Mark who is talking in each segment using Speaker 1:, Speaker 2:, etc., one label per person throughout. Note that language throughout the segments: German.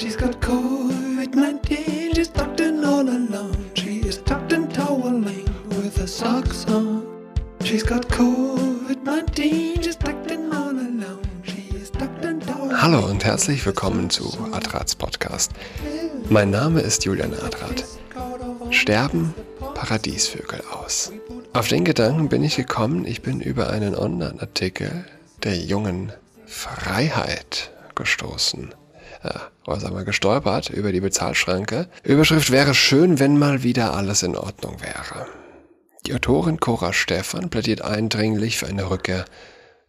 Speaker 1: She's got COVID-19, she's tucked in all alone. She is tucked and toweling with her socks on. She's got COVID-19, she's tucked in all alone. She is tucked and toweling.
Speaker 2: Hallo und herzlich willkommen zu Adrats Podcast. Mein Name ist Julian Adrat. Sterben Paradiesvögel aus. Auf den Gedanken bin ich gekommen, ich bin über einen Online-Artikel der jungen Freiheit gestoßen. Ja, oder sagen wir gestolpert über die Bezahlschranke. Überschrift wäre schön, wenn mal wieder alles in Ordnung wäre. Die Autorin Cora Stephan plädiert eindringlich für eine Rückkehr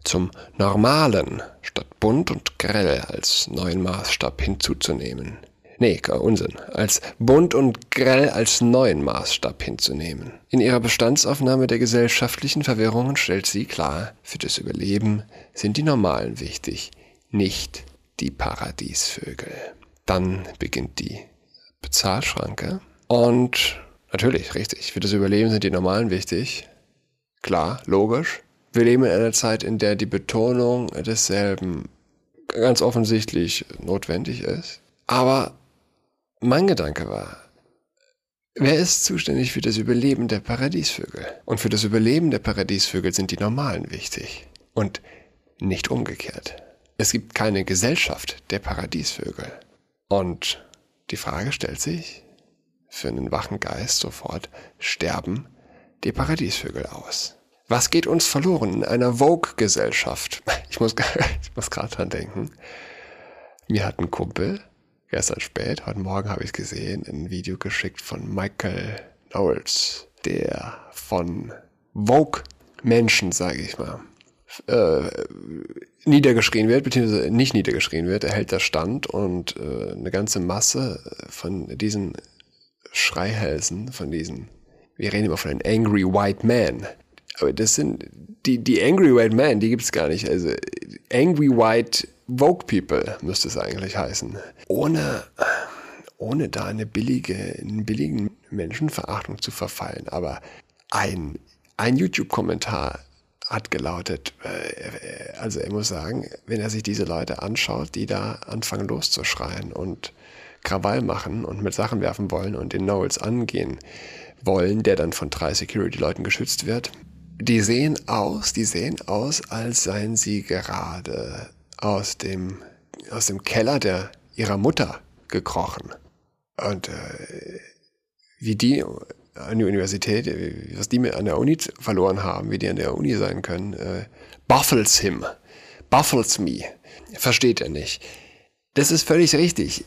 Speaker 2: zum Normalen, statt bunt und grell als neuen Maßstab hinzuzunehmen. Nee, Unsinn. Als bunt und grell als neuen Maßstab hinzunehmen. In ihrer Bestandsaufnahme der gesellschaftlichen Verwirrungen stellt sie klar, für das Überleben sind die Normalen wichtig, nicht die Paradiesvögel. Dann beginnt die Bezahlschranke. Und natürlich, richtig, für das Überleben sind die Normalen wichtig. Klar, logisch. Wir leben in einer Zeit, in der die Betonung desselben ganz offensichtlich notwendig ist. Aber mein Gedanke war, wer ist zuständig für das Überleben der Paradiesvögel? Und für das Überleben der Paradiesvögel sind die Normalen wichtig und nicht umgekehrt. Es gibt keine Gesellschaft der Paradiesvögel. Und die Frage stellt sich, für einen wachen Geist sofort, sterben die Paradiesvögel aus. Was geht uns verloren in einer Vogue-Gesellschaft? Ich muss, muss gerade dran denken. Mir hat ein Kumpel gestern spät, heute Morgen habe ich es gesehen, ein Video geschickt von Michael Knowles, der von Vogue-Menschen, sage ich mal, äh, niedergeschrien wird, beziehungsweise nicht niedergeschrien wird. Er hält da Stand und äh, eine ganze Masse von diesen Schreihälsen, von diesen, wir reden immer von den Angry White Men. Aber das sind, die, die Angry White Men, die gibt es gar nicht. Also Angry White Vogue People müsste es eigentlich heißen. Ohne, ohne da eine billige, einen billigen Menschenverachtung zu verfallen. Aber ein, ein YouTube-Kommentar hat gelautet, äh, also er muss sagen, wenn er sich diese Leute anschaut, die da anfangen loszuschreien und Krawall machen und mit Sachen werfen wollen und den Knowles angehen wollen, der dann von drei Security-Leuten geschützt wird, die sehen aus, die sehen aus, als seien sie gerade aus dem, aus dem Keller der, ihrer Mutter gekrochen. Und äh, wie die an die Universität, was die an der Uni verloren haben, wie die an der Uni sein können, äh, baffles him, baffles me. Versteht er nicht. Das ist völlig richtig.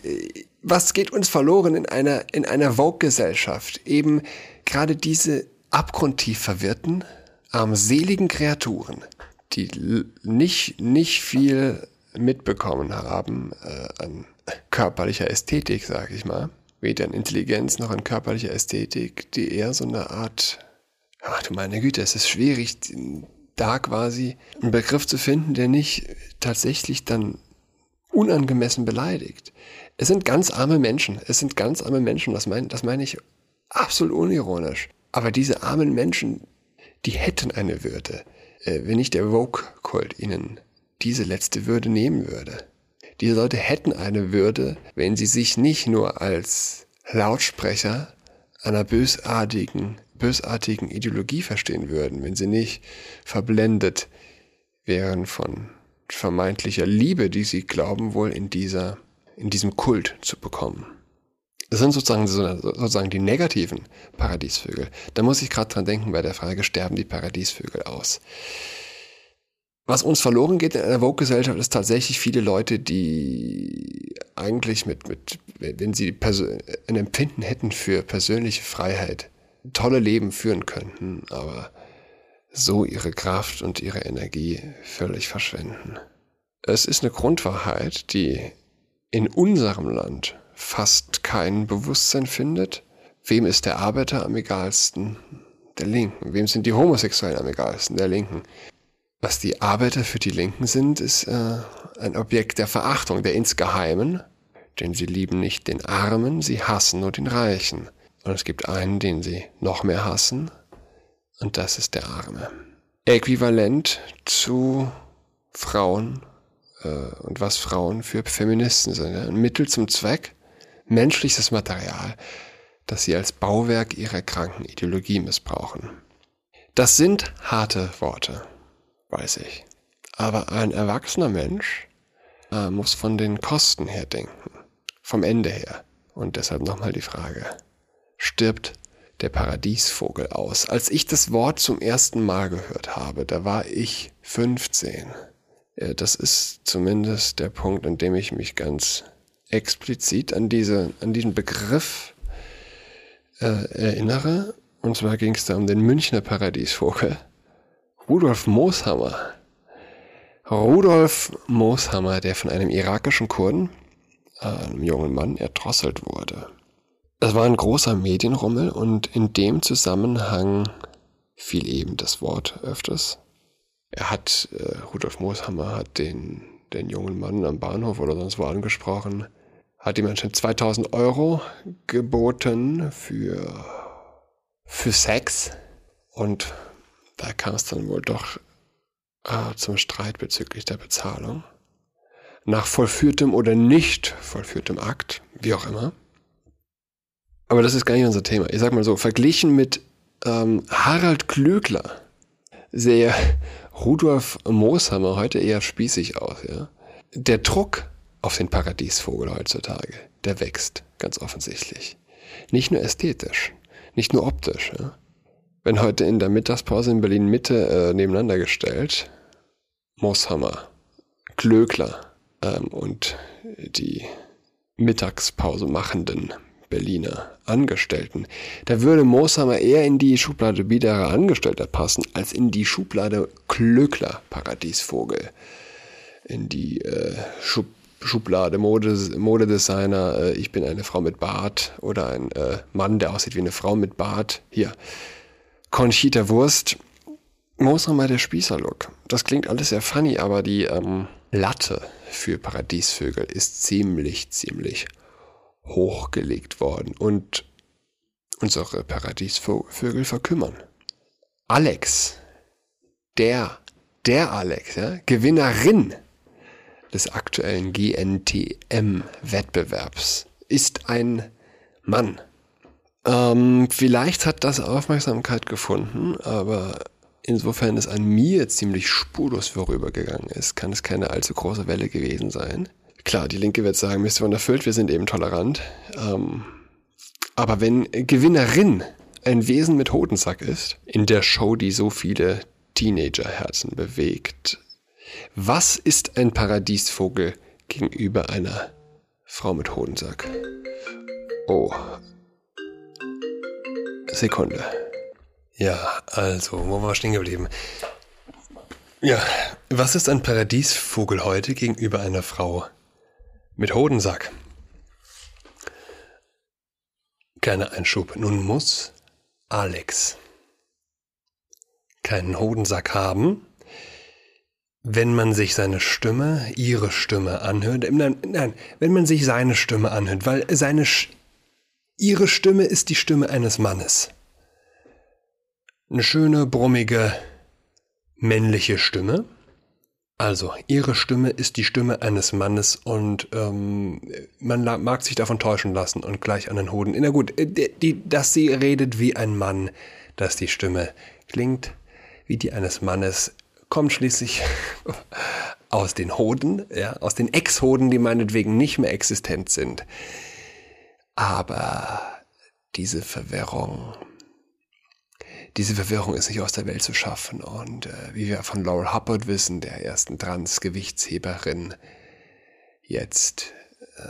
Speaker 2: Was geht uns verloren in einer, in einer Vogue-Gesellschaft? Eben gerade diese abgrundtief verwirrten, armseligen Kreaturen, die nicht, nicht viel mitbekommen haben äh, an körperlicher Ästhetik, sag ich mal. Weder an Intelligenz noch an körperlicher Ästhetik, die eher so eine Art, ach du meine Güte, es ist schwierig, da quasi einen Begriff zu finden, der nicht tatsächlich dann unangemessen beleidigt. Es sind ganz arme Menschen. Es sind ganz arme Menschen. Das meine, das meine ich absolut unironisch. Aber diese armen Menschen, die hätten eine Würde, äh, wenn nicht der Vogue-Kult ihnen diese letzte Würde nehmen würde. Diese Leute hätten eine Würde, wenn sie sich nicht nur als Lautsprecher einer bösartigen, bösartigen Ideologie verstehen würden, wenn sie nicht verblendet wären von vermeintlicher Liebe, die sie glauben wohl in dieser, in diesem Kult zu bekommen. Das sind sozusagen, sozusagen die negativen Paradiesvögel. Da muss ich gerade dran denken bei der Frage, sterben die Paradiesvögel aus? Was uns verloren geht in einer Vogue-Gesellschaft ist tatsächlich viele Leute, die eigentlich mit, mit wenn sie ein Empfinden hätten für persönliche Freiheit, tolle Leben führen könnten, aber so ihre Kraft und ihre Energie völlig verschwenden. Es ist eine Grundwahrheit, die in unserem Land fast kein Bewusstsein findet. Wem ist der Arbeiter am egalsten? Der Linken. Wem sind die Homosexuellen am egalsten? Der Linken. Was die Arbeiter für die Linken sind, ist äh, ein Objekt der Verachtung, der insgeheimen, denn sie lieben nicht den Armen, sie hassen nur den Reichen. Und es gibt einen, den sie noch mehr hassen, und das ist der Arme. Äquivalent zu Frauen äh, und was Frauen für Feministen sind. Ein Mittel zum Zweck, menschliches Material, das sie als Bauwerk ihrer kranken Ideologie missbrauchen. Das sind harte Worte, weiß ich. Aber ein erwachsener Mensch äh, muss von den Kosten her denken, vom Ende her. Und deshalb nochmal die Frage, stirbt der Paradiesvogel aus? Als ich das Wort zum ersten Mal gehört habe, da war ich 15. Äh, das ist zumindest der Punkt, an dem ich mich ganz explizit an, diese, an diesen Begriff äh, erinnere. Und zwar ging es da um den Münchner Paradiesvogel. Rudolf Mooshammer. Rudolf Mooshammer, der von einem irakischen Kurden, äh, einem jungen Mann, erdrosselt wurde. Das war ein großer Medienrummel und in dem Zusammenhang fiel eben das Wort öfters. Er hat, äh, Rudolf Mooshammer hat den, den jungen Mann am Bahnhof oder sonst wo angesprochen, hat ihm anscheinend 2000 Euro geboten für, für Sex und da kam es dann wohl doch äh, zum Streit bezüglich der Bezahlung. Nach vollführtem oder nicht vollführtem Akt, wie auch immer. Aber das ist gar nicht unser Thema. Ich sag mal so, verglichen mit ähm, Harald Klögler sehe Rudolf Mooshammer heute eher spießig aus. Ja? Der Druck auf den Paradiesvogel heutzutage, der wächst, ganz offensichtlich. Nicht nur ästhetisch, nicht nur optisch. Ja? Wenn heute in der Mittagspause in Berlin Mitte äh, nebeneinander gestellt, Mooshammer, Klögler ähm, und die Mittagspause machenden Berliner Angestellten. Da würde Mooshammer eher in die Schublade biederer Angestellter passen, als in die Schublade Klöckler Paradiesvogel. In die äh, Schub Schublade Mode, Modedesigner, äh, ich bin eine Frau mit Bart oder ein äh, Mann, der aussieht wie eine Frau mit Bart. Hier. Conchita Wurst. Mooshammer der Spießerlook. Das klingt alles sehr funny, aber die ähm, Latte für Paradiesvögel ist ziemlich, ziemlich hochgelegt worden und unsere Paradiesvögel verkümmern. Alex, der, der Alex, ja, Gewinnerin des aktuellen GNTM-Wettbewerbs, ist ein Mann. Ähm, vielleicht hat das Aufmerksamkeit gefunden, aber insofern es an mir ziemlich spurlos vorübergegangen ist, kann es keine allzu große Welle gewesen sein. Klar, die Linke wird sagen, Mission erfüllt, wir sind eben tolerant. Ähm, aber wenn Gewinnerin ein Wesen mit Hodensack ist, in der Show, die so viele Teenagerherzen bewegt, was ist ein Paradiesvogel gegenüber einer Frau mit Hodensack? Oh. Sekunde. Ja, also, wo war wir stehen geblieben? Ja, was ist ein Paradiesvogel heute gegenüber einer Frau mit Hodensack. Kleiner Einschub. Nun muss Alex keinen Hodensack haben, wenn man sich seine Stimme, ihre Stimme anhört. Nein, nein, wenn man sich seine Stimme anhört, weil seine, ihre Stimme ist die Stimme eines Mannes. Eine schöne, brummige, männliche Stimme. Also, ihre Stimme ist die Stimme eines Mannes und ähm, man mag sich davon täuschen lassen und gleich an den Hoden. Na gut, äh, die, dass sie redet wie ein Mann, dass die Stimme klingt wie die eines Mannes, kommt schließlich aus den Hoden, ja, aus den Ex-Hoden, die meinetwegen nicht mehr existent sind. Aber diese Verwirrung diese Verwirrung ist nicht aus der Welt zu schaffen. Und äh, wie wir von Laurel Hubbard wissen, der ersten Trans-Gewichtsheberin, jetzt äh,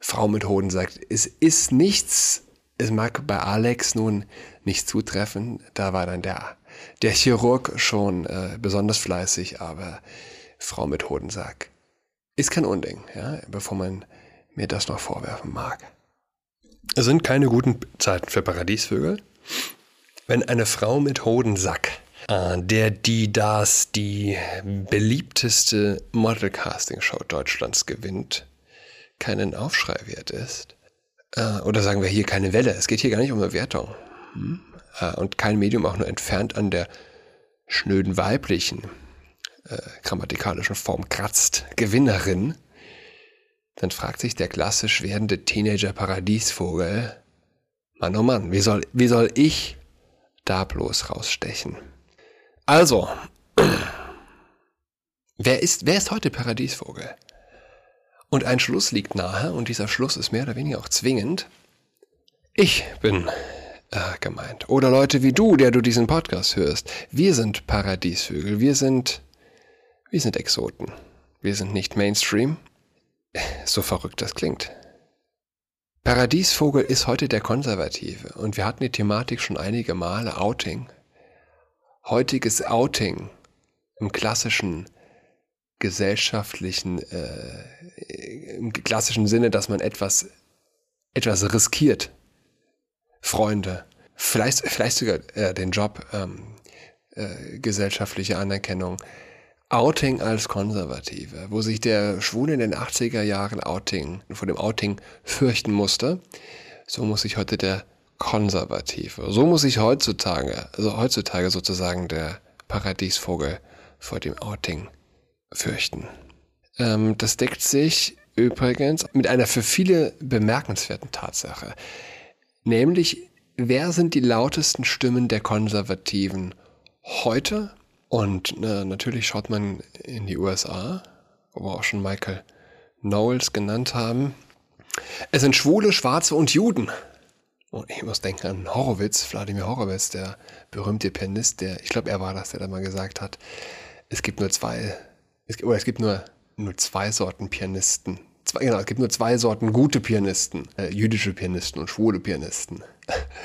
Speaker 2: Frau mit Hoden sagt, es ist nichts, es mag bei Alex nun nicht zutreffen, da war dann der, der Chirurg schon äh, besonders fleißig, aber Frau mit Hodensack ist kein Unding, ja, bevor man mir das noch vorwerfen mag. Es sind keine guten Zeiten für Paradiesvögel. Wenn eine Frau mit Hodensack, äh, der die das die beliebteste Model-Casting-Show Deutschlands gewinnt, keinen Aufschrei wert ist, äh, oder sagen wir hier keine Welle, es geht hier gar nicht um eine Wertung, hm? äh, und kein Medium auch nur entfernt an der schnöden weiblichen äh, grammatikalischen Form kratzt, Gewinnerin, dann fragt sich der klassisch werdende Teenager-Paradiesvogel, Mann, oh Mann, wie soll, wie soll ich da bloß rausstechen? Also, wer ist, wer ist heute Paradiesvogel? Und ein Schluss liegt nahe, und dieser Schluss ist mehr oder weniger auch zwingend. Ich bin äh, gemeint. Oder Leute wie du, der du diesen Podcast hörst. Wir sind Paradiesvögel. Wir sind, wir sind Exoten. Wir sind nicht Mainstream. So verrückt das klingt. Paradiesvogel ist heute der Konservative und wir hatten die Thematik schon einige Male Outing. Heutiges Outing im klassischen gesellschaftlichen, äh, im klassischen Sinne, dass man etwas, etwas riskiert. Freunde, vielleicht, vielleicht sogar äh, den Job, ähm, äh, gesellschaftliche Anerkennung. Outing als Konservative, wo sich der Schwule in den 80er Jahren Outing, vor dem Outing fürchten musste, so muss sich heute der Konservative, so muss sich heutzutage, also heutzutage sozusagen der Paradiesvogel vor dem Outing fürchten. Ähm, das deckt sich übrigens mit einer für viele bemerkenswerten Tatsache. Nämlich, wer sind die lautesten Stimmen der Konservativen heute? Und äh, natürlich schaut man in die USA, wo wir auch schon Michael Knowles genannt haben. Es sind Schwule, Schwarze und Juden. Und ich muss denken an Horowitz, Wladimir Horowitz, der berühmte Pianist, der, ich glaube, er war das, der da mal gesagt hat, es gibt nur zwei es, oder es gibt nur, nur zwei Sorten Pianisten. Zwei, genau, es gibt nur zwei Sorten gute Pianisten. Äh, jüdische Pianisten und schwule Pianisten.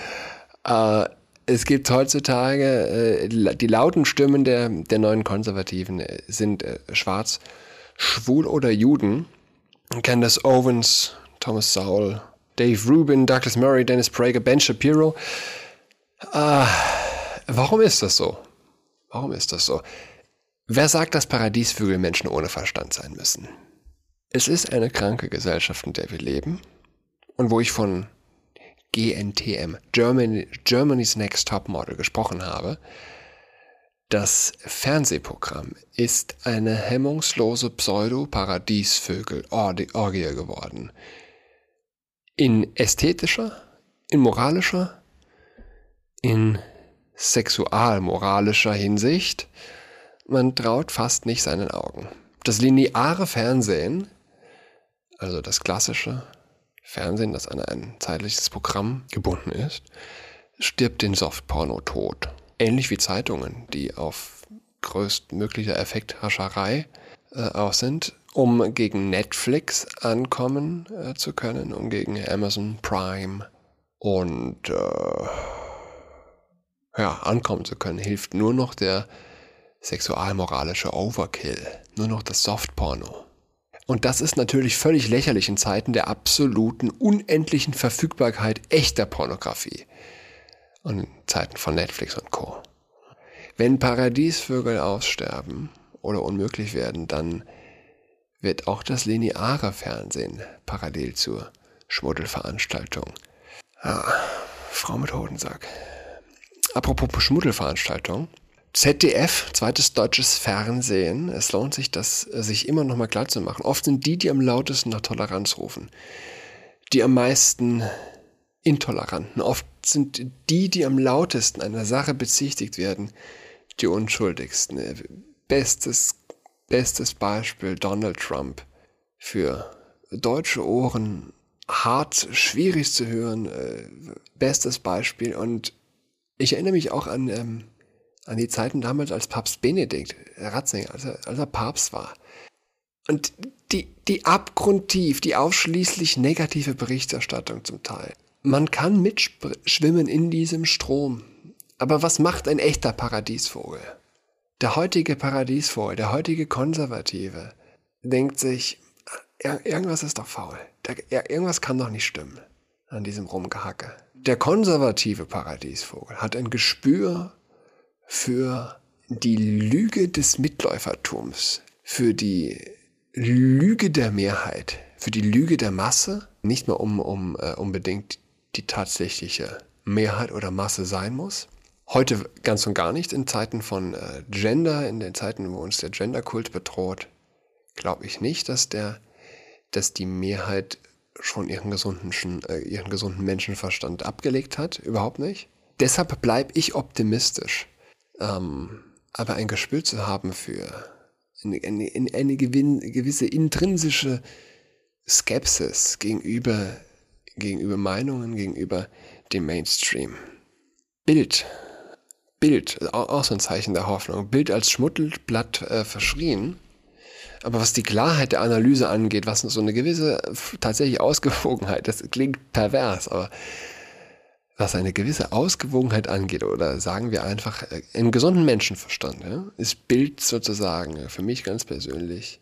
Speaker 2: äh, es gibt heutzutage, äh, die lauten Stimmen der, der neuen Konservativen äh, sind äh, schwarz, schwul oder Juden. Candace Owens, Thomas Sowell, Dave Rubin, Douglas Murray, Dennis Prager, Ben Shapiro. Äh, warum ist das so? Warum ist das so? Wer sagt, dass Paradiesvögel Menschen ohne Verstand sein müssen? Es ist eine kranke Gesellschaft, in der wir leben und wo ich von GNTM, Germany, Germany's Next Top Model, gesprochen habe. Das Fernsehprogramm ist eine hemmungslose Pseudo-Paradiesvögel-Orgie geworden. In ästhetischer, in moralischer, in sexualmoralischer Hinsicht – man traut fast nicht seinen Augen. Das lineare Fernsehen, also das klassische Fernsehen, das an ein zeitliches Programm gebunden ist, stirbt den Softporno tot. Ähnlich wie Zeitungen, die auf größtmöglicher Effekthascherei äh, aus sind, um gegen Netflix ankommen äh, zu können, um gegen Amazon Prime und äh, ja, ankommen zu können, hilft nur noch der sexualmoralische Overkill, nur noch das Softporno. Und das ist natürlich völlig lächerlich in Zeiten der absoluten, unendlichen Verfügbarkeit echter Pornografie. Und in Zeiten von Netflix und Co. Wenn Paradiesvögel aussterben oder unmöglich werden, dann wird auch das lineare Fernsehen parallel zur Schmuddelveranstaltung. Ah, Frau mit Hodensack. Apropos Schmuddelveranstaltung. ZDF, zweites deutsches Fernsehen. Es lohnt sich, das sich immer noch mal klar zu machen. Oft sind die, die am lautesten nach Toleranz rufen, die am meisten Intoleranten. Oft sind die, die am lautesten einer Sache bezichtigt werden, die unschuldigsten. Bestes, bestes Beispiel Donald Trump. Für deutsche Ohren hart, schwierig zu hören. Äh, bestes Beispiel. Und ich erinnere mich auch an ähm, an die Zeiten damals als Papst Benedikt Ratzinger, als er, als er Papst war. Und die, die abgrundtief, die ausschließlich negative Berichterstattung zum Teil. Man kann mitschwimmen in diesem Strom. Aber was macht ein echter Paradiesvogel? Der heutige Paradiesvogel, der heutige Konservative, denkt sich, irgendwas ist doch faul. Irgendwas kann doch nicht stimmen an diesem Rumgehacke. Der konservative Paradiesvogel hat ein Gespür für die Lüge des Mitläufertums, für die Lüge der Mehrheit, für die Lüge der Masse, nicht mehr um, um äh, unbedingt die tatsächliche Mehrheit oder Masse sein muss, Heute ganz und gar nicht in Zeiten von äh, Gender, in den Zeiten, wo uns der Genderkult bedroht, glaube ich nicht, dass der, dass die Mehrheit schon ihren gesunden, äh, ihren gesunden Menschenverstand abgelegt hat. Überhaupt nicht. Deshalb bleibe ich optimistisch. Ähm, aber ein Gespür zu haben für eine, eine, eine gewisse intrinsische Skepsis gegenüber, gegenüber Meinungen, gegenüber dem Mainstream. Bild. Bild, auch so ein Zeichen der Hoffnung. Bild als Schmuttelblatt äh, verschrien. Aber was die Klarheit der Analyse angeht, was so eine gewisse tatsächlich Ausgewogenheit, das klingt pervers, aber was eine gewisse Ausgewogenheit angeht, oder sagen wir einfach äh, einen gesunden Menschenverstand, ja, ist Bild sozusagen für mich ganz persönlich.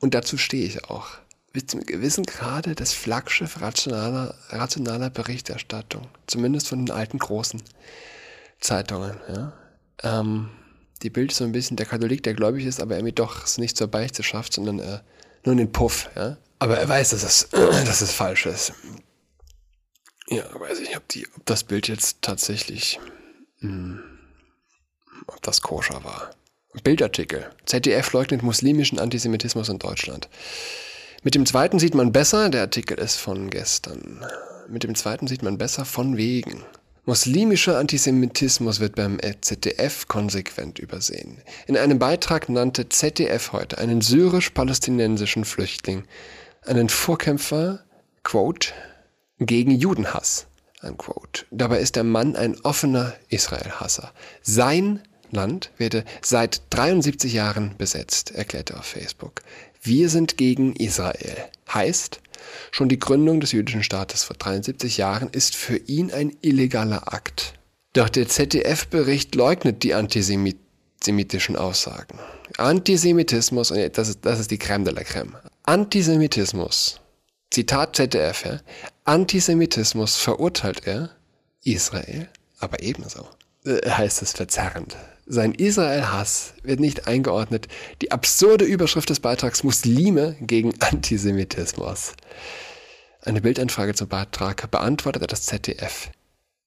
Speaker 2: Und dazu stehe ich auch. Bis zum gewissen Grade das Flaggschiff rationaler, rationaler Berichterstattung. Zumindest von den alten großen Zeitungen. Ja. Ähm, die Bild ist so ein bisschen der Katholik, der gläubig ist, aber er mir doch es nicht zur Beichte schafft, sondern äh, nur den Puff. Ja. Aber er weiß, dass es, dass es falsch ist. Ja, weiß ich nicht, ob das Bild jetzt tatsächlich, mh, hm, ob das koscher war. Bildartikel. ZDF leugnet muslimischen Antisemitismus in Deutschland. Mit dem zweiten sieht man besser, der Artikel ist von gestern. Mit dem zweiten sieht man besser von wegen. Muslimischer Antisemitismus wird beim ZDF konsequent übersehen. In einem Beitrag nannte ZDF heute einen syrisch-palästinensischen Flüchtling einen Vorkämpfer, quote, gegen Judenhass. Unquote. Dabei ist der Mann ein offener Israel-Hasser. Sein Land werde seit 73 Jahren besetzt, erklärte er auf Facebook. Wir sind gegen Israel. Heißt, schon die Gründung des jüdischen Staates vor 73 Jahren ist für ihn ein illegaler Akt. Doch der ZDF-Bericht leugnet die antisemitischen Aussagen. Antisemitismus, das ist, das ist die Crème de la Crème. Antisemitismus Zitat ZDF, ja, Antisemitismus verurteilt er, Israel aber ebenso, äh, heißt es verzerrend. Sein Israel-Hass wird nicht eingeordnet. Die absurde Überschrift des Beitrags Muslime gegen Antisemitismus. Eine Bildanfrage zum Beitrag beantwortete das ZDF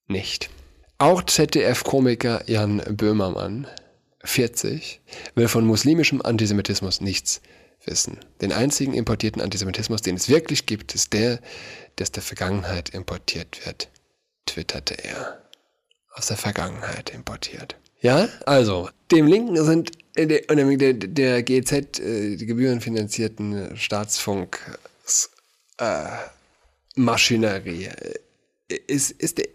Speaker 2: nicht. Auch ZDF-Komiker Jan Böhmermann, 40, will von muslimischem Antisemitismus nichts wissen. Den einzigen importierten Antisemitismus, den es wirklich gibt, ist der, der aus der Vergangenheit importiert wird, twitterte er. Aus der Vergangenheit importiert. Ja, also, dem Linken sind der, der, der GZ, äh, die gebührenfinanzierten Staatsfunk, äh, Maschinerie, ist, ist, der,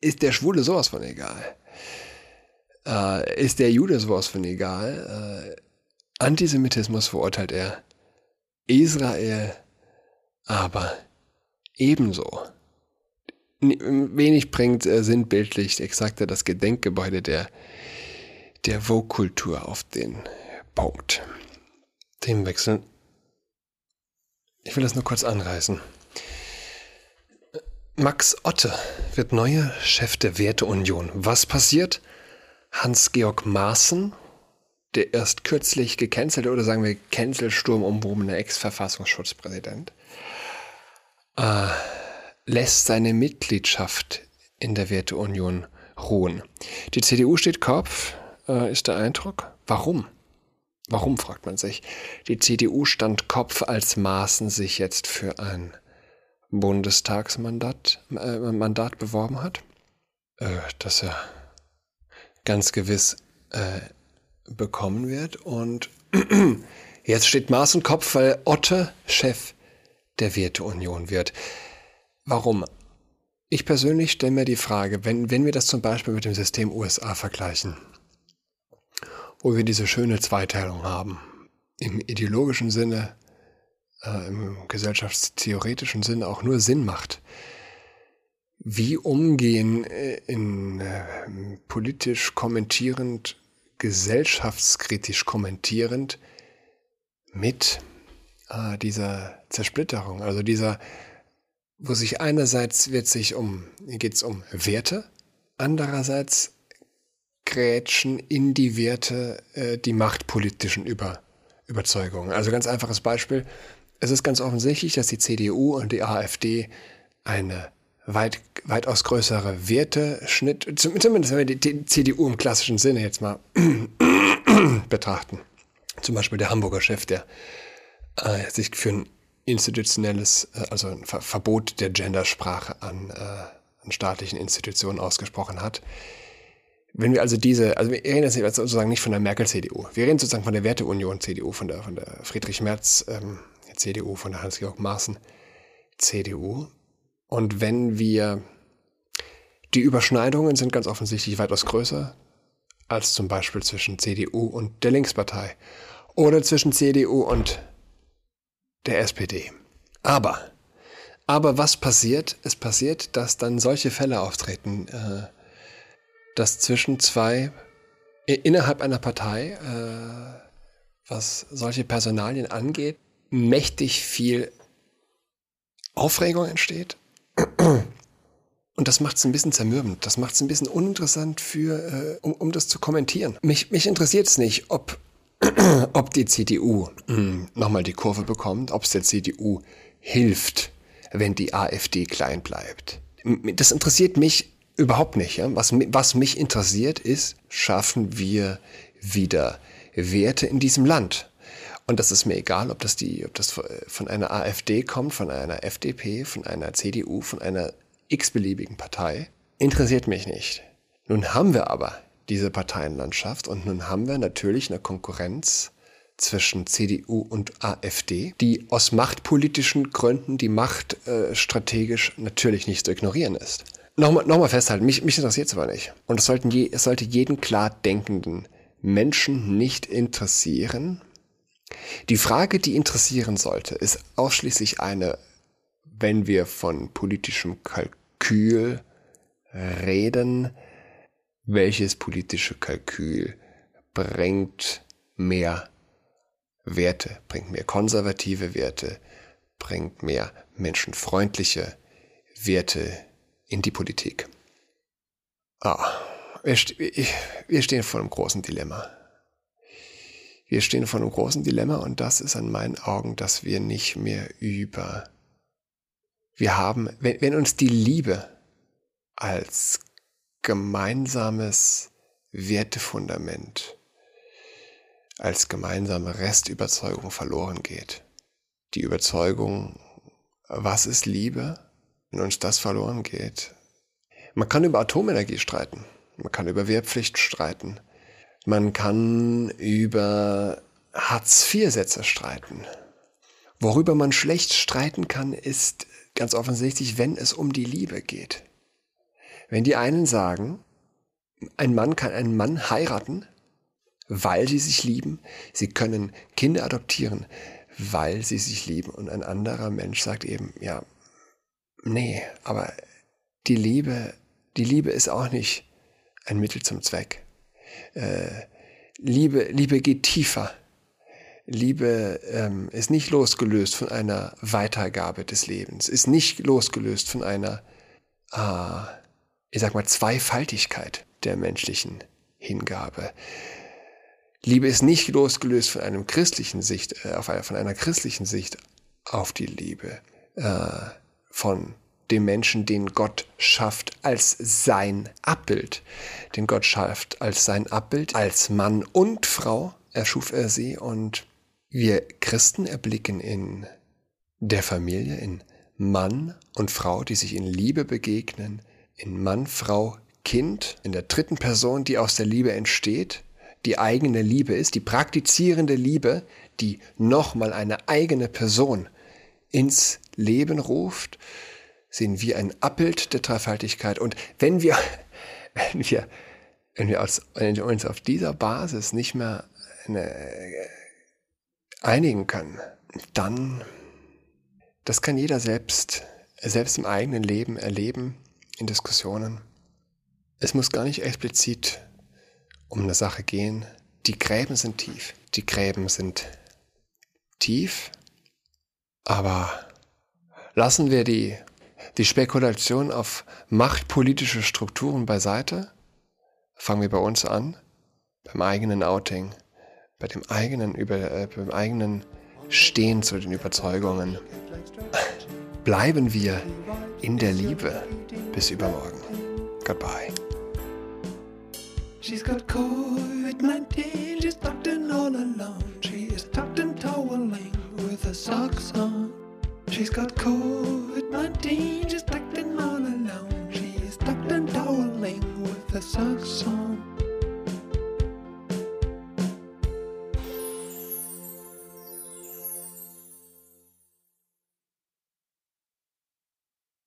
Speaker 2: ist der Schwule sowas von egal. Äh, ist der Jude sowas von egal. Äh, Antisemitismus verurteilt er, Israel aber ebenso. Wenig bringt äh, sinnbildlich exakt das Gedenkgebäude der, der Vogue-Kultur auf den Punkt. Themenwechsel. Ich will das nur kurz anreißen. Max Otte wird neuer Chef der Werteunion. Was passiert? Hans-Georg Maaßen der erst kürzlich gecancelte oder sagen wir Cancelsturm umwobene Ex-Verfassungsschutzpräsident äh, lässt seine Mitgliedschaft in der Werteunion ruhen. Die CDU steht Kopf, äh, ist der Eindruck. Warum? Warum, fragt man sich. Die CDU stand Kopf, als Maaßen sich jetzt für ein Bundestagsmandat äh, Mandat beworben hat. Äh, dass er ganz gewiss äh, bekommen wird. Und jetzt steht Maß und Kopf, weil Otte Chef der Werteunion wird. Warum? Ich persönlich stelle mir die Frage, wenn, wenn wir das zum Beispiel mit dem System USA vergleichen, wo wir diese schöne Zweiteilung haben, im ideologischen Sinne, äh, im gesellschaftstheoretischen Sinne auch nur Sinn macht, wie umgehen äh, in äh, politisch kommentierend gesellschaftskritisch kommentierend mit äh, dieser Zersplitterung, also dieser, wo sich einerseits wird sich um, geht es um Werte, andererseits grätschen in die Werte äh, die machtpolitischen Über, Überzeugungen. Also ganz einfaches Beispiel. Es ist ganz offensichtlich, dass die CDU und die AfD eine weit, weitaus größere Werteschnitt, zumindest wenn wir die, CDU im klassischen Sinne jetzt mal betrachten. Zum Beispiel der Hamburger Chef, der äh, sich für ein institutionelles, äh, also ein Ver Verbot der Gendersprache an, äh, an staatlichen Institutionen ausgesprochen hat. Wenn wir also diese, also wir reden jetzt sozusagen nicht von der Merkel-CDU, wir reden sozusagen von der Werteunion-CDU, von der, von der Friedrich Merz ähm, CDU, von der Hans-Georg Maaßen CDU. Und wenn wir, die Überschneidungen sind ganz offensichtlich weitaus größer als zum Beispiel zwischen CDU und der Linkspartei oder zwischen CDU und der SPD. Aber, aber was passiert? Es passiert, dass dann solche Fälle auftreten, äh, dass zwischen zwei, innerhalb einer Partei, äh, was solche Personalien angeht, mächtig viel Aufregung entsteht. Und das macht es ein bisschen zermürbend. Das macht es ein bisschen uninteressant für, äh, um, um das zu kommentieren. Mich, mich interessiert es nicht, ob, ob die CDU hm, nochmal die Kurve bekommt, ob es der CDU hilft, wenn die AfD klein bleibt. Das interessiert mich überhaupt nicht. Ja? Was, was mich interessiert ist, schaffen wir wieder Werte in diesem Land. Und das ist mir egal, ob das die, ob das von einer AfD kommt, von einer FDP, von einer CDU, von einer x-beliebigen Partei. Interessiert mich nicht. Nun haben wir aber diese Parteienlandschaft und nun haben wir natürlich eine Konkurrenz zwischen CDU und AfD, die aus machtpolitischen Gründen die Macht äh, strategisch natürlich nicht zu ignorieren ist. Nochmal, nochmal festhalten, mich, mich interessiert es aber nicht. Und es, sollten je, es sollte jeden klar denkenden Menschen nicht interessieren. Die Frage, die interessieren sollte, ist ausschließlich eine, wenn wir von politischem Kalkül reden, welches politische Kalkül bringt mehr Werte, bringt mehr konservative Werte, bringt mehr menschenfreundliche Werte in die Politik. Ah, wir, wir stehen vor einem großen Dilemma. Wir stehen vor einem großen Dilemma und das ist an meinen Augen, dass wir nicht mehr über, wir haben, wenn, wenn uns die Liebe als gemeinsames Wertefundament, als gemeinsame Restüberzeugung verloren geht. Die Überzeugung, was ist Liebe? Wenn uns das verloren geht. Man kann über Atomenergie streiten. Man kann über Wehrpflicht streiten. Man kann über Hartz-IV-Sätze streiten. Worüber man schlecht streiten kann, ist ganz offensichtlich, wenn es um die Liebe geht. Wenn die einen sagen, ein Mann kann einen Mann heiraten, weil sie sich lieben, sie können Kinder adoptieren, weil sie sich lieben und ein anderer Mensch sagt eben, ja, nee, aber die Liebe, die Liebe ist auch nicht ein Mittel zum Zweck. Äh, Liebe, Liebe geht tiefer. Liebe ähm, ist nicht losgelöst von einer Weitergabe des Lebens, ist nicht losgelöst von einer äh, ich sag mal, Zweifaltigkeit der menschlichen Hingabe. Liebe ist nicht losgelöst von einem christlichen Sicht, äh, auf einer, von einer christlichen Sicht auf die Liebe, äh, von dem Menschen, den Gott schafft als sein Abbild, den Gott schafft als sein Abbild, als Mann und Frau erschuf er sie und wir Christen erblicken in der Familie, in Mann und Frau, die sich in Liebe begegnen, in Mann, Frau, Kind, in der dritten Person, die aus der Liebe entsteht, die eigene Liebe ist, die praktizierende Liebe, die nochmal eine eigene Person ins Leben ruft, sehen wir ein Abbild der Dreifaltigkeit. Und wenn wir, wenn wir, wenn wir, uns, auf dieser Basis nicht mehr eine, einigen können, dann, das kann jeder selbst, selbst im eigenen Leben erleben, in Diskussionen. Es muss gar nicht explizit um eine Sache gehen. Die Gräben sind tief. Die Gräben sind tief, aber lassen wir die, die Spekulation auf machtpolitische Strukturen beiseite. Fangen wir bei uns an, beim eigenen Outing, bei dem eigenen, über, äh, beim eigenen Stehen zu den Überzeugungen. bleiben wir in der Liebe. Bis übermorgen. Goodbye.
Speaker 1: She's got COVID-19, she's tucked in all alone. She is tucked and toweling with her socks on. She's got COVID-19, she's tucked in all alone. She is tucked and toweling with her socks on.